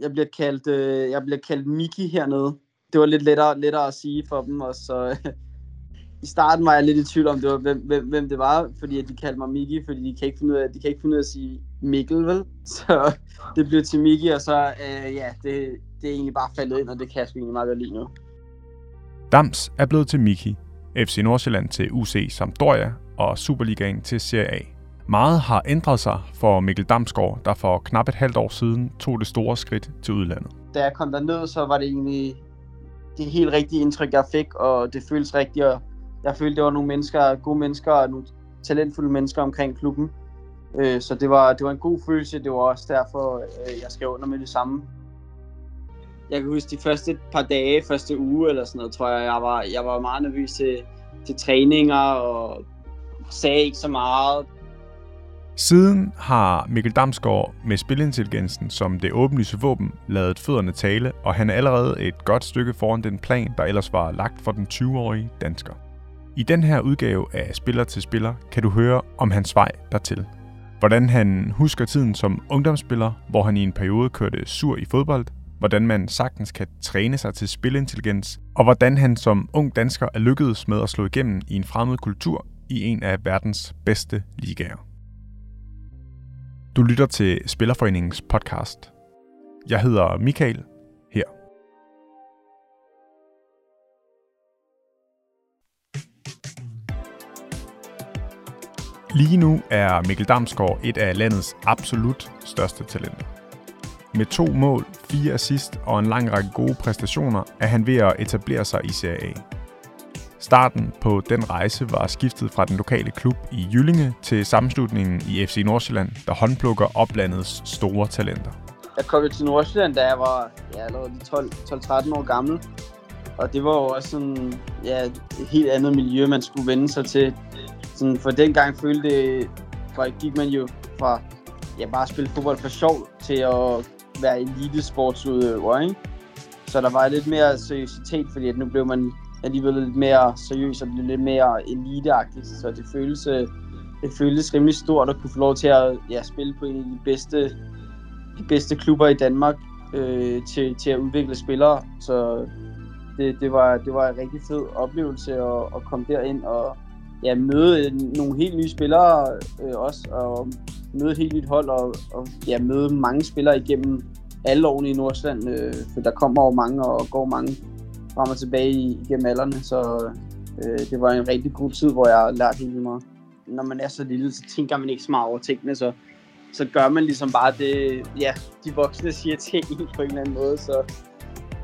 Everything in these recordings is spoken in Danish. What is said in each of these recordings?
jeg bliver kaldt, øh, jeg bliver kaldt Miki hernede. Det var lidt lettere, lettere at sige for dem, og så i starten var jeg lidt i tvivl om, det var, hvem, hvem, hvem det var, fordi at de kaldte mig Miki, fordi de kan ikke finde ud af, de kan ikke finde ud af at sige Mikkel, vel? Så det blev til Miki, og så, øh, ja, det, det er egentlig bare faldet ind, og det kan jeg egentlig meget godt lide nu. Dams er blevet til Miki, FC Nordsjælland til UC Sampdoria og Superligaen til Serie A. Meget har ændret sig for Mikkel Damsgaard, der for knap et halvt år siden tog det store skridt til udlandet. Da jeg kom derned, så var det egentlig det helt rigtige indtryk, jeg fik, og det føles rigtigt, og jeg følte, det var nogle mennesker, gode mennesker og nogle talentfulde mennesker omkring klubben. Øh, så det var, det var en god følelse, det var også derfor, øh, jeg skrev under med det samme. Jeg kan huske de første par dage, første uge eller sådan noget, tror jeg, jeg var, jeg var meget nervøs til, til træninger og sagde ikke så meget. Siden har Mikkel Damsgaard med spilintelligensen som det åbenlyse våben lavet fødderne tale, og han er allerede et godt stykke foran den plan, der ellers var lagt for den 20-årige dansker. I den her udgave af Spiller til Spiller kan du høre om hans vej dertil. Hvordan han husker tiden som ungdomsspiller, hvor han i en periode kørte sur i fodbold, hvordan man sagtens kan træne sig til spilintelligens, og hvordan han som ung dansker er lykkedes med at slå igennem i en fremmed kultur i en af verdens bedste ligaer. Du lytter til Spillerforeningens podcast. Jeg hedder Michael Lige nu er Mikkel Damsgaard et af landets absolut største talenter. Med to mål, fire assist og en lang række gode præstationer er han ved at etablere sig i Serie A. Starten på den rejse var skiftet fra den lokale klub i Jyllinge til sammenslutningen i FC Nordsjælland, der håndplukker oplandets store talenter. Jeg kom til Nordsjælland, da jeg var ja, 12-13 år gammel. Og det var jo også sådan, ja, et helt andet miljø, man skulle vende sig til sådan, for dengang følte det, for gik man jo fra ja, bare at spille fodbold for sjov til at være elitesportsudøver, ikke? Så der var lidt mere seriøsitet, fordi at nu blev man alligevel lidt mere seriøs og lidt mere eliteagtigt, så det føles, øh, det føltes rimelig stort at kunne få lov til at ja, spille på en af de bedste, de bedste klubber i Danmark øh, til, til at udvikle spillere. Så det, det, var, det var en rigtig fed oplevelse at, at komme derind og, ja, møde øh, nogle helt nye spillere øh, også, og møde et helt nyt hold, og, og ja, møde mange spillere igennem alle årene i Nordsjælland, øh, for der kommer over mange og går mange frem og tilbage igennem alderne, så øh, det var en rigtig god tid, hvor jeg lærte helt meget. Når man er så lille, så tænker man ikke så meget over tingene, så, så gør man ligesom bare det, ja, de voksne siger til en på en eller anden måde, så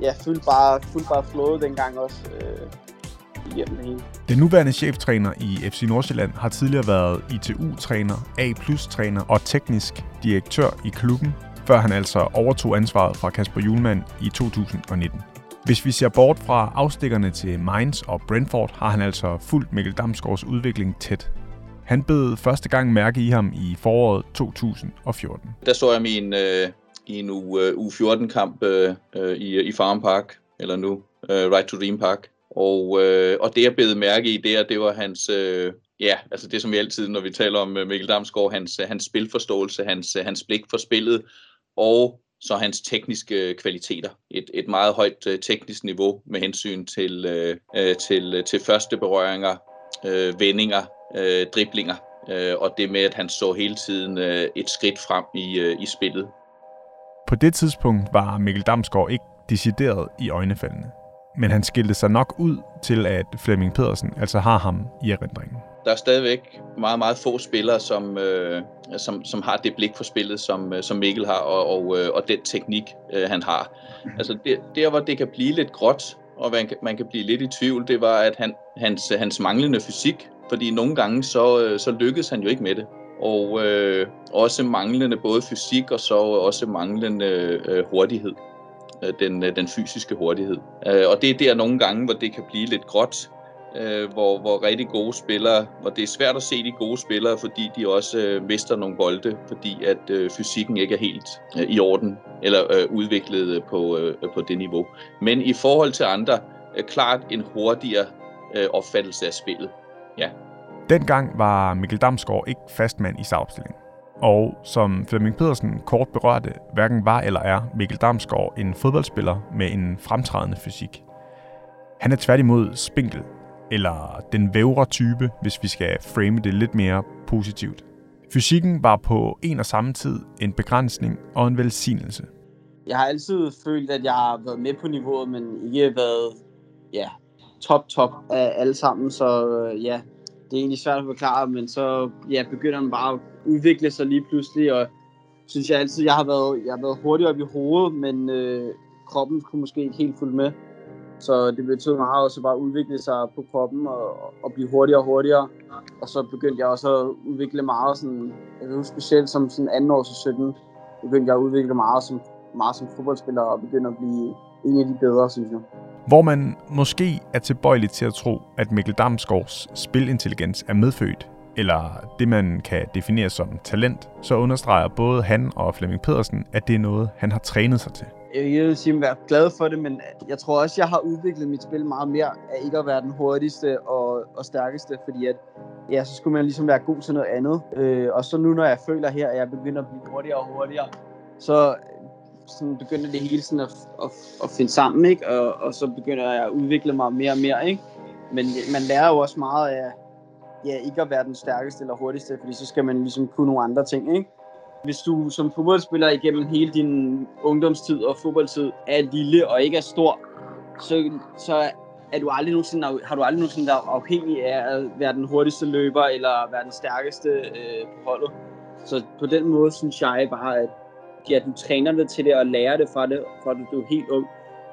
ja, fuldt bare, fuldt bare flowet dengang også. Øh, igennem det hele. Den nuværende cheftræner i FC Nordsjælland har tidligere været ITU-træner, A+-træner og teknisk direktør i klubben, før han altså overtog ansvaret fra Kasper Julemand i 2019. Hvis vi ser bort fra afstikkerne til Mainz og Brentford, har han altså fulgt Mikkel Damsgaards udvikling tæt. Han bed første gang mærke i ham i foråret 2014. Der så jeg min øh, i en u, øh, U14-kamp øh, øh, i, i Farm Park, eller nu øh, Right to Dream Park, og, øh, og det jeg blev mærke i der, det var hans, øh, ja, altså det som vi altid, når vi taler om øh, Mikkel Damsgaard, hans, øh, hans spilforståelse, hans, øh, hans blik for spillet, og så hans tekniske kvaliteter. Et, et meget højt øh, teknisk niveau med hensyn til, øh, øh til, øh, til første berøringer, øh, vendinger, øh, driblinger, øh, og det med, at han så hele tiden øh, et skridt frem i, øh, i spillet. På det tidspunkt var Mikkel Damsgaard ikke decideret i øjnefaldene men han skilte sig nok ud til, at Flemming Pedersen altså har ham i erindringen. Der er stadigvæk meget, meget få spillere, som, øh, som, som har det blik for spillet, som, øh, som Mikkel har, og, og, øh, og den teknik, øh, han har. Altså det, der, hvor det kan blive lidt gråt, og man kan, man kan blive lidt i tvivl, det var, at han, hans, hans manglende fysik, fordi nogle gange så, øh, så lykkedes han jo ikke med det. Og øh, også manglende både fysik og så også manglende øh, hurtighed. Øh, den, øh, den fysiske hurtighed. Øh, og det er der nogle gange, hvor det kan blive lidt gråt, hvor, hvor rigtig gode spillere, hvor det er svært at se de gode spillere, fordi de også mister nogle bolde, fordi at fysikken ikke er helt i orden, eller udviklet på, på det niveau. Men i forhold til andre, klart en hurtigere opfattelse af spillet. Ja. Dengang var Mikkel Damsgaard ikke fastmand i savopstillingen. Og som Flemming Pedersen kort berørte, hverken var eller er Mikkel Damsgaard en fodboldspiller med en fremtrædende fysik. Han er tværtimod spinkel, eller den vævre type, hvis vi skal frame det lidt mere positivt. Fysikken var på en og samme tid en begrænsning og en velsignelse. Jeg har altid følt, at jeg har været med på niveauet, men ikke været ja, top, top af alle sammen. Så øh, ja, det er egentlig svært at forklare, men så ja, begynder man bare at udvikle sig lige pludselig, og synes jeg altid, jeg har været, jeg har været hurtig op i hovedet, men øh, kroppen kunne måske ikke helt følge med. Så det betød meget også bare at udvikle sig på kroppen og, og blive hurtigere og hurtigere. Og så begyndte jeg også at udvikle meget sådan, jeg ved specielt som sådan anden års 17, begyndte jeg at udvikle meget som, meget som fodboldspiller og begyndte at blive en af de bedre, synes jeg. Hvor man måske er tilbøjelig til at tro, at Mikkel Damsgaards spilintelligens er medfødt, eller det man kan definere som talent, så understreger både han og Flemming Pedersen, at det er noget, han har trænet sig til jeg vil sige, at jeg er glad for det, men jeg tror også, jeg har udviklet mit spil meget mere af ikke at være den hurtigste og, og stærkeste, fordi at, ja, så skulle man ligesom være god til noget andet. Øh, og så nu, når jeg føler her, at jeg begynder at blive hurtigere og hurtigere, så sådan begynder det hele sådan at, at, at finde sammen, ikke? Og, og så begynder jeg at udvikle mig mere og mere, ikke? Men man lærer jo også meget af, ja, ikke at være den stærkeste eller hurtigste, fordi så skal man ligesom kunne nogle andre ting, ikke? Hvis du som fodboldspiller igennem hele din ungdomstid og fodboldtid er lille og ikke er stor, så, så er du aldrig nogensinde, har du aldrig nogensinde været afhængig af at være den hurtigste løber eller være den stærkeste øh, på holdet. Så på den måde synes jeg bare, at ja, du træner dig til det og lærer det fra det, fra at du er helt ung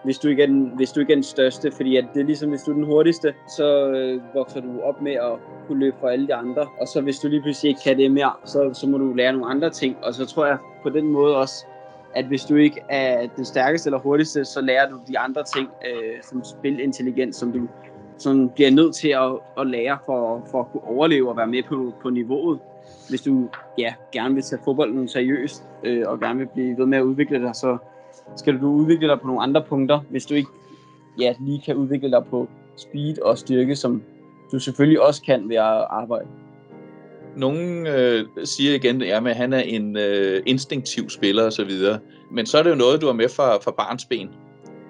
hvis du ikke er den, hvis du ikke er den største. Fordi at det er ligesom, hvis du er den hurtigste, så øh, vokser du op med at kunne løbe for alle de andre. Og så hvis du lige pludselig ikke kan det mere, så, så må du lære nogle andre ting. Og så tror jeg på den måde også, at hvis du ikke er den stærkeste eller hurtigste, så lærer du de andre ting, øh, som spilintelligens, som du som bliver nødt til at, at lære for, for at kunne overleve og være med på, på niveauet. Hvis du ja, gerne vil tage fodbolden seriøst øh, og gerne vil blive ved med at udvikle dig, så, skal du udvikle dig på nogle andre punkter, hvis du ikke ja, lige kan udvikle dig på speed og styrke, som du selvfølgelig også kan ved at arbejde. Nogle øh, siger igen, ja, at han er en øh, instinktiv spiller osv., men så er det jo noget, du har med fra, fra barnsben.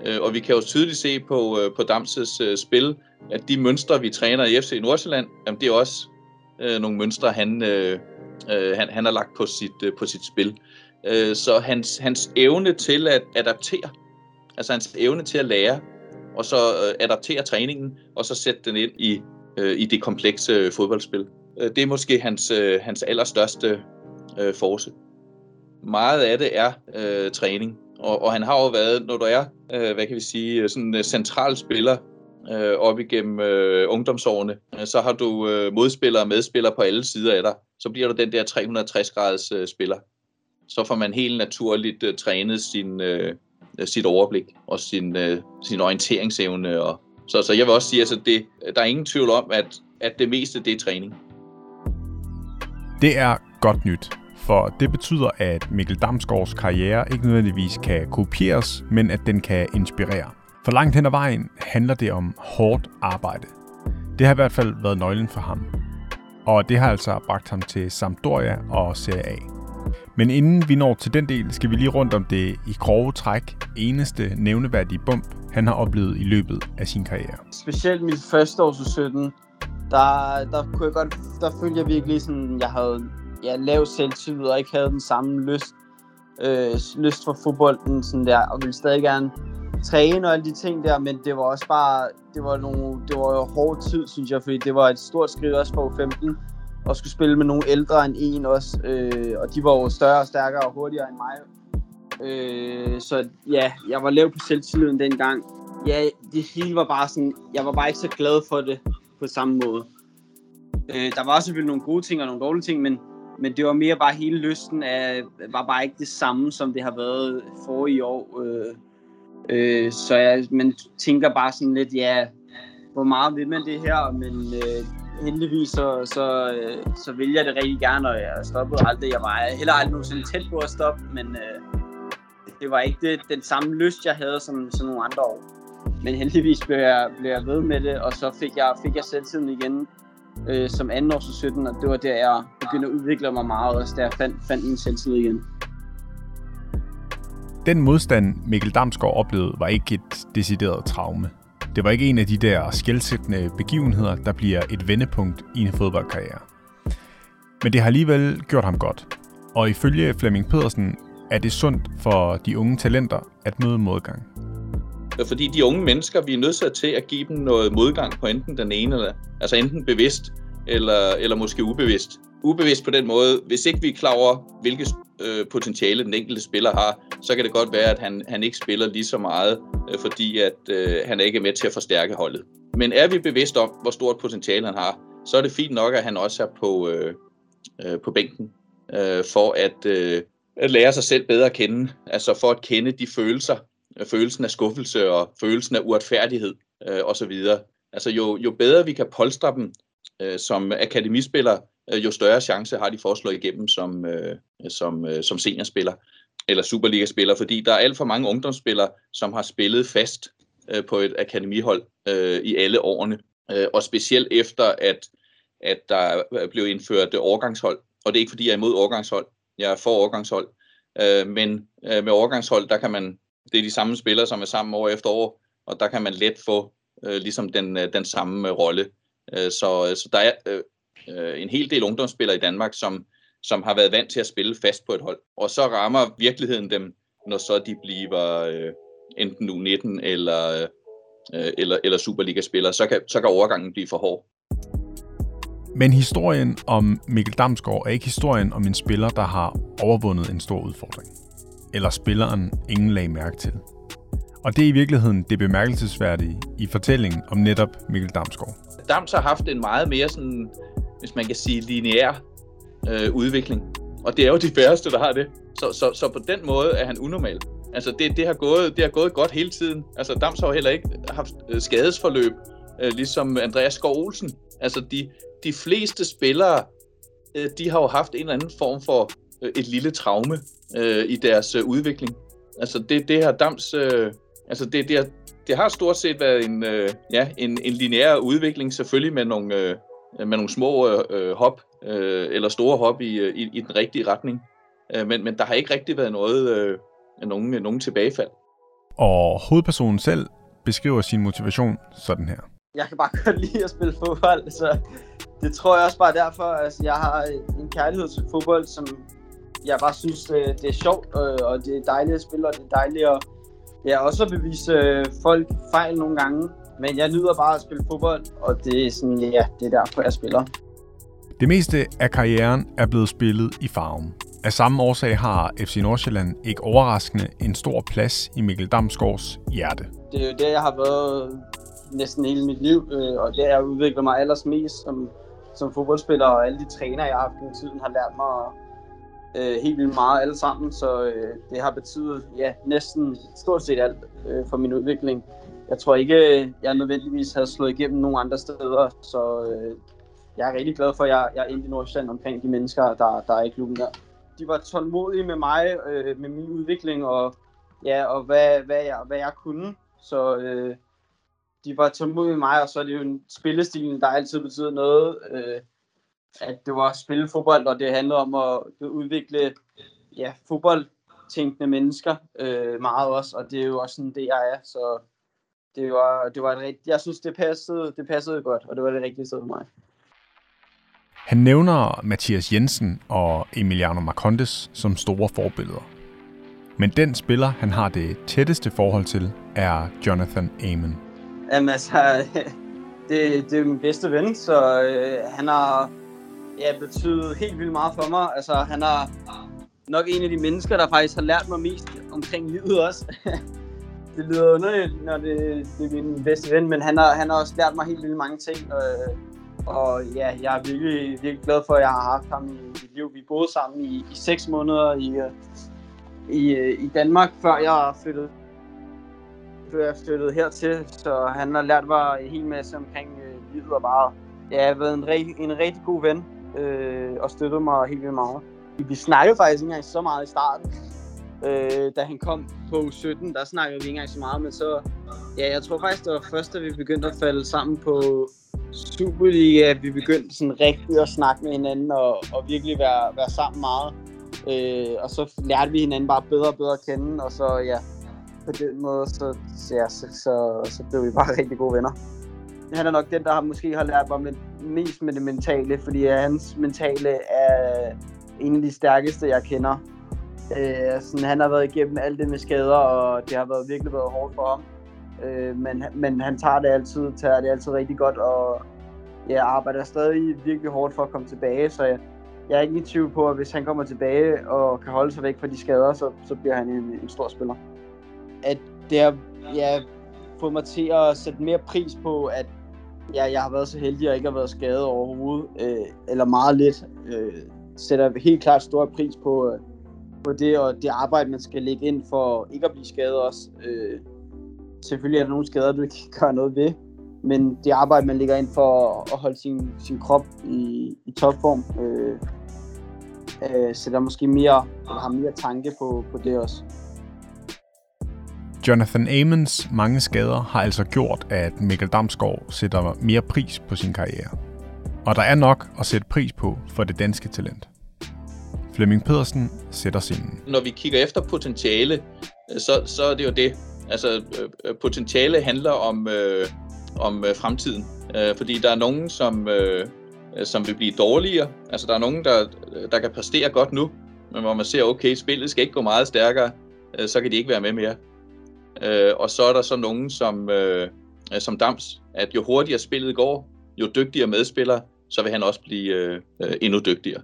Øh, og vi kan jo tydeligt se på, øh, på Damses øh, spil, at de mønstre, vi træner i FC Nordsjælland, jamen, det er også øh, nogle mønstre, han, øh, øh, han, han har lagt på sit, øh, på sit spil. Øh, så hans, hans evne til at adaptere, altså hans evne til at lære, og så øh, adaptere træningen, og så sætte den ind i, øh, i det komplekse øh, fodboldspil. Øh, det er måske hans, øh, hans allerstørste øh, force. Meget af det er øh, træning, og, og han har jo været, når du er, øh, hvad kan vi sige, sådan en central spiller øh, op igennem øh, ungdomsårene, øh, så har du øh, modspillere og medspillere på alle sider af dig. Så bliver du den der 360-graders øh, spiller så får man helt naturligt øh, trænet sin, øh, sit overblik og sin, øh, sin orienteringsevne. Og, så, så jeg vil også sige, at altså, det, der er ingen tvivl om, at, at det meste det er træning. Det er godt nyt, for det betyder, at Mikkel Damsgaards karriere ikke nødvendigvis kan kopieres, men at den kan inspirere. For langt hen ad vejen handler det om hårdt arbejde. Det har i hvert fald været nøglen for ham. Og det har altså bragt ham til Sampdoria og Serie A. Men inden vi når til den del, skal vi lige rundt om det i grove træk eneste nævneværdige bump, han har oplevet i løbet af sin karriere. Specielt mit første år 17, der, der, kunne jeg godt, der følte jeg virkelig sådan, jeg havde ja, lav selvtillid og ikke havde den samme lyst, øh, lyst for fodbolden sådan der, og ville stadig gerne træne og alle de ting der, men det var også bare, det var nogle, det var jo hård tid, synes jeg, fordi det var et stort skridt også for 15 og skulle spille med nogle ældre end en også, øh, og de var jo større og stærkere og hurtigere end mig. Øh, så ja, jeg var lav på selvtilliden dengang. Ja, det hele var bare sådan, jeg var bare ikke så glad for det på samme måde. Øh, der var selvfølgelig nogle gode ting og nogle dårlige ting, men, men det var mere bare hele lysten af, var bare ikke det samme, som det har været for i år. Øh, øh, så jeg, man tænker bare sådan lidt, ja, hvor meget vil man det her, men øh, heldigvis så, så, øh, så vil jeg det rigtig gerne, og jeg stoppede aldrig. Jeg var heller aldrig nogensinde tæt på at stoppe, men øh, det var ikke det, den samme lyst, jeg havde som, som nogle andre år. Men heldigvis blev jeg, blev jeg ved med det, og så fik jeg, fik jeg selvtiden igen øh, som anden års 17, og det var der, jeg begyndte at udvikle mig meget, også der jeg fandt, fandt min selvtid igen. Den modstand, Mikkel Damsgaard oplevede, var ikke et decideret traume. Det var ikke en af de der skældsættende begivenheder, der bliver et vendepunkt i en fodboldkarriere. Men det har alligevel gjort ham godt. Og ifølge Flemming Pedersen er det sundt for de unge talenter at møde modgang. Fordi de unge mennesker, vi er nødt til at give dem noget modgang på enten den ene, eller, altså enten bevidst eller, eller måske ubevidst. Ubevidst på den måde, hvis ikke vi er klar over, hvilke øh, potentiale den enkelte spiller har, så kan det godt være, at han, han ikke spiller lige så meget, øh, fordi at øh, han er ikke er med til at forstærke holdet. Men er vi bevidst om, hvor stort potentiale han har, så er det fint nok, at han også er på, øh, øh, på bænken, øh, for at, øh, at lære sig selv bedre at kende, altså for at kende de følelser, øh, følelsen af skuffelse og følelsen af uretfærdighed øh, osv. Altså jo, jo bedre vi kan polstre dem øh, som akademispillere, Øh, jo større chance har de for at slå igennem som, øh, som, øh, som seniorspiller eller Superliga-spiller, fordi der er alt for mange ungdomsspillere, som har spillet fast øh, på et akademihold øh, i alle årene, øh, og specielt efter, at, at der blev indført overgangshold, og det er ikke fordi, jeg er imod overgangshold, jeg er for overgangshold, øh, men øh, med overgangshold, der kan man, det er de samme spillere, som er sammen år efter år, og der kan man let få øh, ligesom den, øh, den samme rolle. Øh, så, øh, så der er øh, øh, en hel del ungdomsspillere i Danmark, som, som har været vant til at spille fast på et hold. Og så rammer virkeligheden dem, når så de bliver øh, enten U19 eller, øh, eller, eller Superliga-spillere. Så kan, så kan overgangen blive for hård. Men historien om Mikkel Damsgaard er ikke historien om en spiller, der har overvundet en stor udfordring. Eller spilleren ingen lag mærke til. Og det er i virkeligheden det bemærkelsesværdige i fortællingen om netop Mikkel Damsgaard. Dams har haft en meget mere sådan hvis man kan sige, lineær øh, udvikling. Og det er jo de færreste, der har det. Så, så, så på den måde er han unormal. Altså det, det, har gået, det har gået godt hele tiden. Altså Dams har heller ikke haft øh, skadesforløb, øh, ligesom Andreas Skov Olsen. Altså de, de fleste spillere, øh, de har jo haft en eller anden form for øh, et lille traume øh, i deres øh, udvikling. Altså det, det har Dams, øh, altså det, det, har, det har stort set været en, øh, ja, en, en lineær udvikling, selvfølgelig med nogle, Øh, med nogle små øh, hop, øh, eller store hop i, øh, i, i den rigtige retning. Øh, men, men der har ikke rigtig været noget, øh, nogen, nogen tilbagefald. Og hovedpersonen selv beskriver sin motivation sådan her. Jeg kan bare godt lide at spille fodbold, så det tror jeg også bare derfor. Altså, jeg har en kærlighed til fodbold, som jeg bare synes, det, det er sjovt, og det er dejligt at spille, og det er dejligt at ja, også at bevise folk fejl nogle gange. Men jeg nyder bare at spille fodbold, og det er sådan, ja, det er derfor, jeg spiller. Det meste af karrieren er blevet spillet i farven. Af samme årsag har FC Nordsjælland ikke overraskende en stor plads i Mikkel Damsgaards hjerte. Det er jo det, jeg har været næsten hele mit liv, øh, og det har udviklet mig allersmest som, som fodboldspiller, og alle de træner, jeg har haft i tiden, har lært mig øh, helt vildt meget alle sammen, så øh, det har betydet ja, næsten stort set alt øh, for min udvikling jeg tror ikke, jeg nødvendigvis har slået igennem nogen andre steder, så øh, jeg er rigtig glad for, at jeg, jeg er inde i Nordsjælland omkring de mennesker, der, der er i klubben der. De var tålmodige med mig, øh, med min udvikling og, ja, og hvad, hvad, jeg, hvad jeg kunne. Så øh, de var tålmodige med mig, og så er det jo en spillestil, der altid betyder noget. Øh, at det var at spille fodbold, og det handlede om at udvikle ja, fodboldtænkende mennesker øh, meget også, og det er jo også sådan det, jeg er. Så det var, det var et rigt, jeg synes, det passede, det passede godt, og det var det rigtige sted for mig. Han nævner Mathias Jensen og Emiliano Marcondes som store forbilleder. Men den spiller, han har det tætteste forhold til, er Jonathan Amon. Jamen altså, det, det er min bedste ven, så øh, han har ja, betydet helt vildt meget for mig. Altså, han er nok en af de mennesker, der faktisk har lært mig mest omkring livet også. det lyder underligt, når det, det er min bedste ven, men han har, han har også lært mig helt vildt mange ting. Øh, og ja, jeg er virkelig, virkelig glad for, at jeg har haft ham i mit liv. Vi boede sammen i, i seks måneder i, i, i Danmark, før jeg flyttede, før jeg flyttede hertil. Så han har lært mig en hel masse omkring øh, livet og bare ja, jeg har været en, en rigtig god ven øh, og støttet mig helt vildt meget. Vi snakkede faktisk ikke engang så meget i starten. Øh, da han kom på 17, der snakkede vi ikke engang så meget, men så, ja, jeg tror faktisk, det var først, da vi begyndte at falde sammen på Superliga, at vi begyndte sådan rigtigt at snakke med hinanden og, og virkelig være, være sammen meget. Øh, og så lærte vi hinanden bare bedre og bedre at kende, og så ja, på den måde, så, ja, så, så, så blev vi bare rigtig gode venner. Han er nok den, der har, måske har lært mig mest med det mentale, fordi hans mentale er en af de stærkeste, jeg kender. Øh, altså, sådan, han har været igennem alt det med skader, og det har været virkelig været hårdt for ham. Øh, men, men han tager det altid, tager det altid rigtig godt, og ja, arbejder stadig virkelig hårdt for at komme tilbage, så jeg, jeg er ikke i tvivl på, at hvis han kommer tilbage og kan holde sig væk fra de skader, så, så bliver han en, en stor spiller. At det har ja, fået mig til at sætte mere pris på, at ja, jeg har været så heldig at ikke har været skadet overhovedet, øh, eller meget lidt. Øh, sætter helt klart stor pris på, øh, på det, og det arbejde, man skal lægge ind for ikke at blive skadet også. Øh, selvfølgelig er der nogle skader, du ikke kan gøre noget ved, men det arbejde, man lægger ind for at holde sin, sin krop i, i topform, øh, øh, sætter måske mere, eller har mere tanke på, på det også. Jonathan Amons mange skader har altså gjort, at Mikkel Damsgaard sætter mere pris på sin karriere. Og der er nok at sætte pris på for det danske talent. Flemming Pedersen sætter scenen. Når vi kigger efter potentiale, øh, så, så er det jo det. Altså, øh, øh, potentiale handler om, øh, om fremtiden. Øh, fordi der er nogen, som, øh, som vil blive dårligere. Altså, der er nogen, der, der kan præstere godt nu, men hvor man ser, okay, spillet skal ikke gå meget stærkere, øh, så kan de ikke være med mere. Øh, og så er der så nogen som, øh, som Dams, at jo hurtigere spillet går, jo dygtigere medspiller, så vil han også blive øh, endnu dygtigere.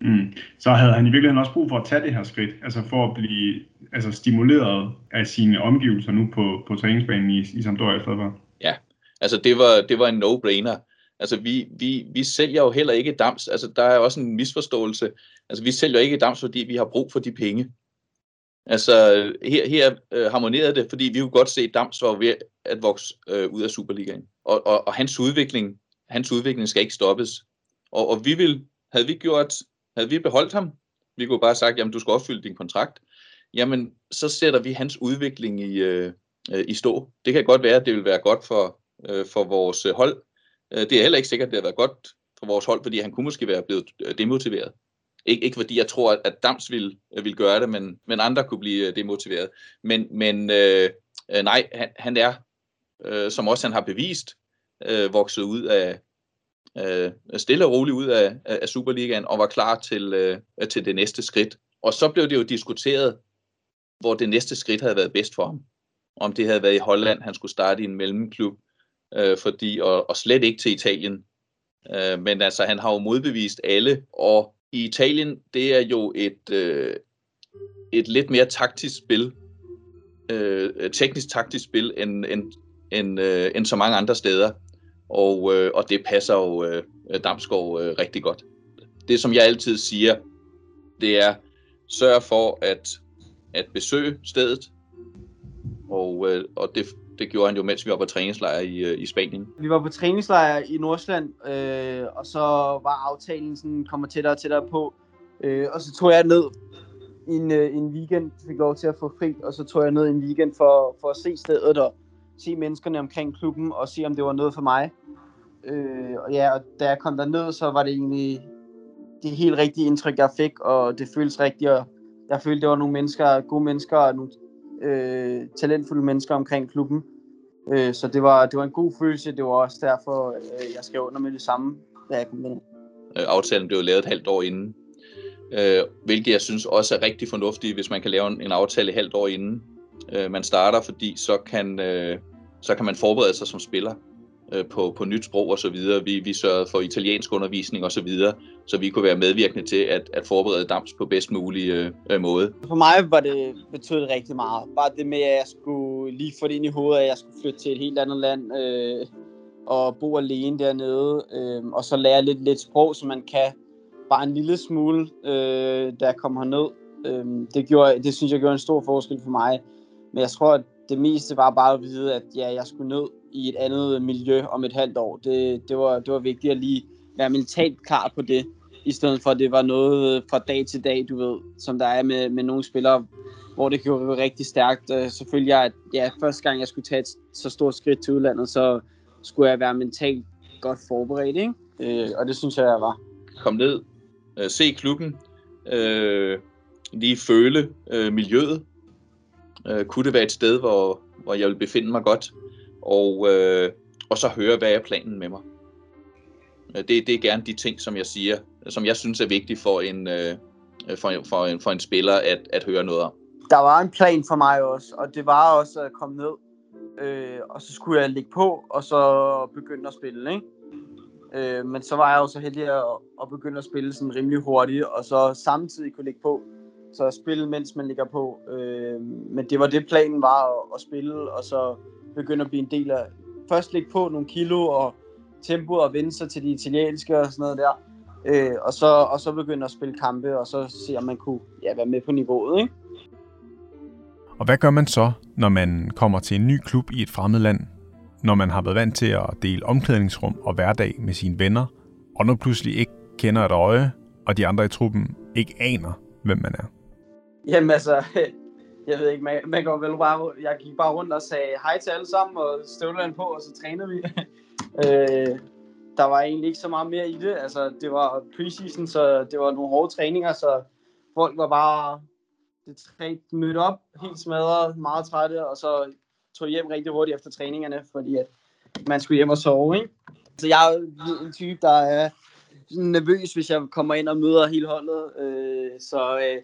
Mm. Så havde han i virkeligheden også brug for at tage det her skridt, altså for at blive altså stimuleret af sine omgivelser nu på, på træningsbanen i, i Sampdoria i stedet for. Ja, altså det var, det var en no-brainer. Altså vi, vi, vi sælger jo heller ikke Dams, altså der er også en misforståelse. Altså vi sælger ikke Dams, fordi vi har brug for de penge. Altså her, her øh, harmonerede det, fordi vi kunne godt se, at Dams var ved at vokse øh, ud af Superligaen. Og, og, og hans udvikling, hans udvikling skal ikke stoppes. Og, og vi vil, havde vi gjort havde vi beholdt ham, vi kunne bare have sagt, jamen du skal opfylde din kontrakt, jamen så sætter vi hans udvikling i, øh, øh i stå. Det kan godt være, at det vil være godt for, øh, for vores øh, hold. Øh, det er heller ikke sikkert, at det har været godt for vores hold, fordi han kunne måske være blevet demotiveret. Ik- ikke fordi jeg tror, at Dams vil, vil gøre det, men, men andre kunne blive demotiveret. Men, men øh, nej, han, han er, øh, som også han har bevist, øh, vokset ud af, øh, stille og roligt ud af, af Superligaen og var klar til, øh, til det næste skridt. Og så blev det jo diskuteret, hvor det næste skridt havde været bedst for ham. Om det havde været i Holland, han skulle starte i en mellemklub, øh, fordi, og, og slet ikke til Italien. Øh, men altså, han har jo modbevist alle, og i Italien, det er jo et, øh, et lidt mere taktisk spil, øh, teknisk taktisk spil, end, end, end, øh, end så mange andre steder og, øh, og det passer jo øh, Damsgaard øh, rigtig godt. Det, som jeg altid siger, det er, sørg for at, at besøge stedet, og, øh, og det, det gjorde han jo, mens vi var på træningslejr i, øh, i Spanien. Vi var på træningslejr i Nordsjælland, øh, og så var aftalen sådan, kommer tættere og tættere på. Øh, og så tog jeg ned en, øh, en weekend, fik lov til at få fri, og så tog jeg ned en weekend for, for at se stedet og se menneskerne omkring klubben og se, om det var noget for mig. Øh, og ja, og da jeg kom derned, så var det egentlig det helt rigtige indtryk, jeg fik, og det føltes rigtigt, og jeg følte, det var nogle mennesker, gode mennesker, og nogle øh, talentfulde mennesker omkring klubben. Øh, så det var, det var en god følelse, det var også derfor, øh, jeg skrev under med det samme, da jeg kom derned. Øh, aftalen blev lavet et halvt år inden, øh, hvilket jeg synes også er rigtig fornuftigt, hvis man kan lave en, en aftale et halvt år inden øh, man starter, fordi så kan, øh, så kan man forberede sig som spiller øh, på, på nyt sprog og så videre. Vi, vi sørgede for italiensk undervisning og så videre, så vi kunne være medvirkende til at, at forberede Dams på bedst mulig øh, øh, måde. For mig var det betydet rigtig meget. Bare det med, at jeg skulle lige få det ind i hovedet, at jeg skulle flytte til et helt andet land øh, og bo alene dernede, øh, og så lære lidt, lidt sprog, så man kan bare en lille smule, øh, da jeg kom herned. Øh, det, gjorde, det synes jeg gjorde en stor forskel for mig. Men jeg tror, at det meste var bare at vide, at ja, jeg skulle ned i et andet miljø om et halvt år. Det, det, var, det var vigtigt at lige være mentalt klar på det, i stedet for at det var noget fra dag til dag, du ved, som der er med, med nogle spillere, hvor det være rigtig stærkt. Uh, selvfølgelig, at ja, første gang jeg skulle tage et så stort skridt til udlandet, så skulle jeg være mentalt godt forberedt, ikke? Øh, og det synes jeg, jeg var. Kom ned, øh, se klubben, øh, lige føle øh, miljøet. Øh, kunne det være et sted, hvor, hvor jeg vil befinde mig godt? Og, øh, og så høre, hvad er planen med mig? Øh, det, det er gerne de ting, som jeg siger, som jeg synes er vigtigt for en, øh, for, for, en, for en spiller at, at høre noget om. Der var en plan for mig også, og det var også at komme ned, øh, og så skulle jeg ligge på, og så begynde at spille, ikke? Øh, men så var jeg jo så heldig at, at begynde at spille sådan rimelig hurtigt, og så samtidig kunne ligge på, så spille, mens man ligger på. Øh, men det var det, planen var at, at spille, og så begynde at blive en del af... Først ligge på nogle kilo og tempo og vende sig til de italienske og sådan noget der. Øh, og, så, og så begynde at spille kampe, og så se, om man kunne ja, være med på niveauet. Ikke? Og hvad gør man så, når man kommer til en ny klub i et fremmed land? Når man har været vant til at dele omklædningsrum og hverdag med sine venner, og nu pludselig ikke kender et øje, og de andre i truppen ikke aner, hvem man er? Jamen altså, jeg ved ikke, man, man går vel bare, jeg gik bare rundt og sagde hej til alle sammen, og støvlerne på, og så trænede vi. øh, der var egentlig ikke så meget mere i det. Altså, det var preseason, så det var nogle hårde træninger, så folk var bare det træ, mødte op helt smadret, meget trætte, og så tog hjem rigtig hurtigt efter træningerne, fordi at man skulle hjem og sove, ikke? Så jeg er en type, der er nervøs, hvis jeg kommer ind og møder hele holdet. Øh, så øh,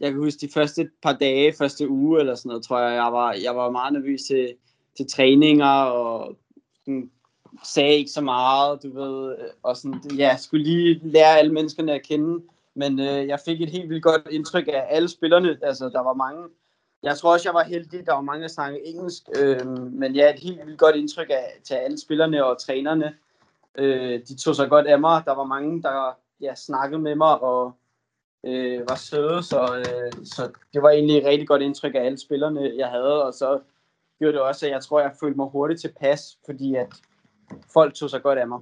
jeg kan huske de første par dage, første uge eller sådan noget, tror jeg, jeg var, jeg var meget nervøs til, til træninger, og sådan, sagde ikke så meget, du ved, øh, og sådan, ja, skulle lige lære alle menneskerne at kende, men øh, jeg fik et helt vildt godt indtryk af alle spillerne, altså der var mange, jeg tror også, jeg var heldig, der var mange, der snakkede engelsk, øh, men ja, et helt vildt godt indtryk af til alle spillerne og trænerne, øh, de tog sig godt af mig, der var mange, der ja, snakkede med mig, og øh, var søde, så, øh, så det var egentlig et rigtig godt indtryk af alle spillerne, jeg havde, og så gjorde det også, at jeg tror, jeg følte mig hurtigt tilpas, fordi at folk tog sig godt af mig.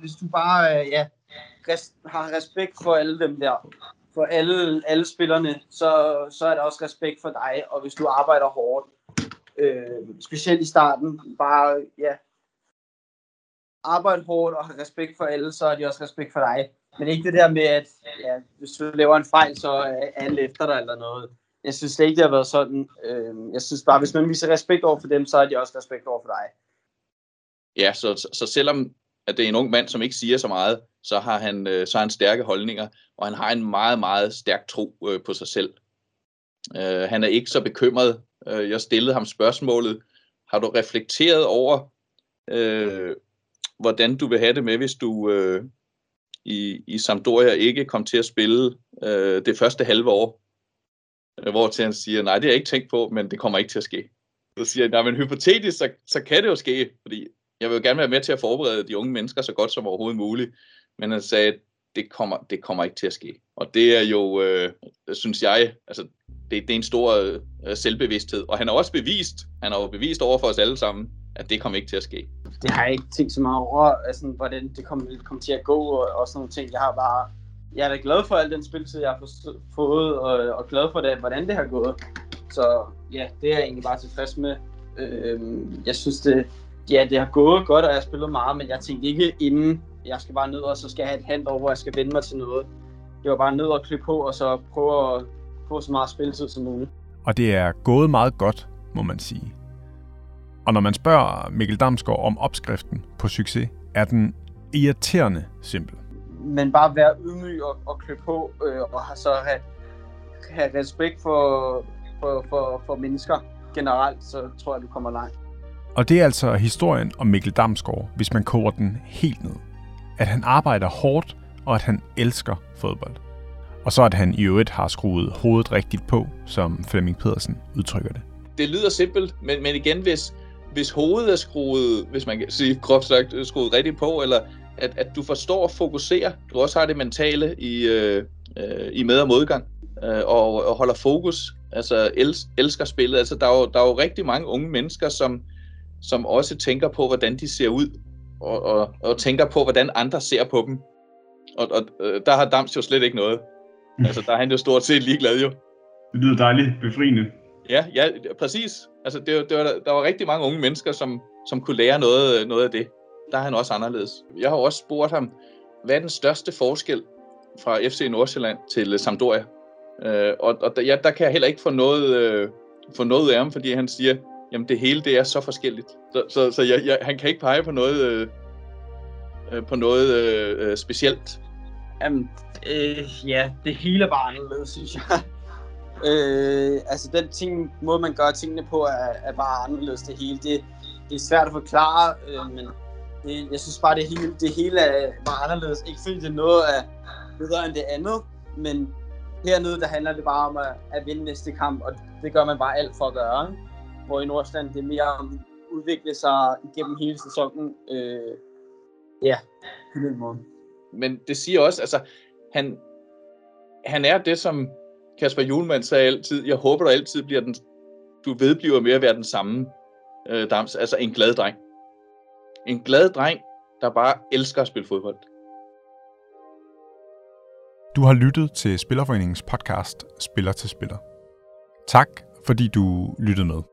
Hvis du bare øh, ja, res, har respekt for alle dem der, for alle, alle spillerne, så, så er der også respekt for dig, og hvis du arbejder hårdt, øh, specielt i starten, bare ja, arbejde hårdt og have respekt for alle, så er de også respekt for dig. Men ikke det der med, at ja, hvis du laver en fejl, så er alle efter dig eller noget. Jeg synes ikke, det har været sådan. Øh, jeg synes bare, hvis man viser respekt over for dem, så har de også respekt over for dig. Ja, så, så, så selvom at det er en ung mand, som ikke siger så meget, så har han, øh, så har han stærke holdninger, og han har en meget, meget stærk tro øh, på sig selv. Øh, han er ikke så bekymret. Øh, jeg stillede ham spørgsmålet, har du reflekteret over, øh, hvordan du vil have det med, hvis du øh, i, i Sampdoria ikke kom til at spille øh, det første halve år? Øh, hvor til han siger, nej, det har jeg ikke tænkt på, men det kommer ikke til at ske. Så siger jeg, nej, men hypotetisk, så, så kan det jo ske, fordi jeg vil jo gerne være med til at forberede de unge mennesker så godt som overhovedet muligt. Men han sagde, det kommer, det kommer ikke til at ske. Og det er jo, øh, synes jeg, altså, det, det er en stor øh, selvbevidsthed. Og han har også bevist, han har jo bevist over for os alle sammen, at det kommer ikke til at ske. Det har jeg ikke tænkt så meget over, altså, hvordan det kommer kom til at gå, og, og sådan nogle ting. Jeg har bare, jeg er da glad for al den spilletid, jeg har fået, og, og glad for det, hvordan det har gået. Så ja, det er jeg egentlig bare tilfreds med. Øh, jeg synes, det, ja, det har gået godt, og jeg har spillet meget, men jeg tænkte ikke inden, jeg skal bare ned, og så skal jeg have et halvt år, hvor jeg skal vende mig til noget. Det var bare ned og klippe på, og så prøve at få så meget spilletid som muligt. Og det er gået meget godt, må man sige. Og når man spørger Mikkel Damsgaard om opskriften på succes, er den irriterende simpel. Men bare være ydmyg og, og klippe på, øh, og så have, have respekt for, for, for, for mennesker generelt, så tror jeg, du kommer langt. Og det er altså historien om Mikkel Damsgaard, hvis man koger den helt ned. At han arbejder hårdt, og at han elsker fodbold. Og så at han i øvrigt har skruet hovedet rigtigt på, som Flemming Pedersen udtrykker det. Det lyder simpelt, men, men igen, hvis, hvis hovedet er skruet, hvis man kan sige groft sagt, øh, skruet rigtigt på, eller at, at du forstår og fokuserer, du også har det mentale i, øh, øh, i med- og modgang, øh, og, og holder fokus, altså els, elsker spillet. Altså, der er, jo, der er jo rigtig mange unge mennesker, som, som også tænker på, hvordan de ser ud, og, og, og tænker på, hvordan andre ser på dem. Og, og øh, der har Dams jo slet ikke noget. Altså, der er han jo stort set ligeglad jo. Det lyder dejligt befriende. Ja, ja, præcis. Altså, det, det var, der var rigtig mange unge mennesker, som, som kunne lære noget, noget af det. der er han også anderledes. Jeg har også spurgt ham, hvad er den største forskel fra FC Nordsjælland til Sampdoria? Øh, og og der, ja, der kan jeg heller ikke få noget, øh, få noget af ham, fordi han siger, jamen det hele det er så forskelligt. Så, så, så jeg, jeg, han kan ikke pege på noget, øh, øh på noget øh, specielt. Jamen, øh, ja, det hele er bare anderledes, synes jeg. øh, altså den ting, måde man gør tingene på, er, er bare anderledes det hele. Det, det er svært at forklare, øh, men det, jeg synes bare, det hele, det hele er bare anderledes. Ikke fordi det er noget af bedre end det andet, men hernede, der handler det bare om at, at vinde næste kamp, og det gør man bare alt for at gøre. Hvor i Nordsjælland, det er mere om at udvikle sig igennem hele sæsonen. Øh, ja, på den måde. Men det siger også, altså, han, han er det, som Kasper Julemand sagde altid, jeg håber, du altid bliver den, du vedbliver med at være den samme øh, dams, altså en glad dreng. En glad dreng, der bare elsker at spille fodbold. Du har lyttet til Spillerforeningens podcast Spiller til Spiller. Tak, fordi du lyttede med.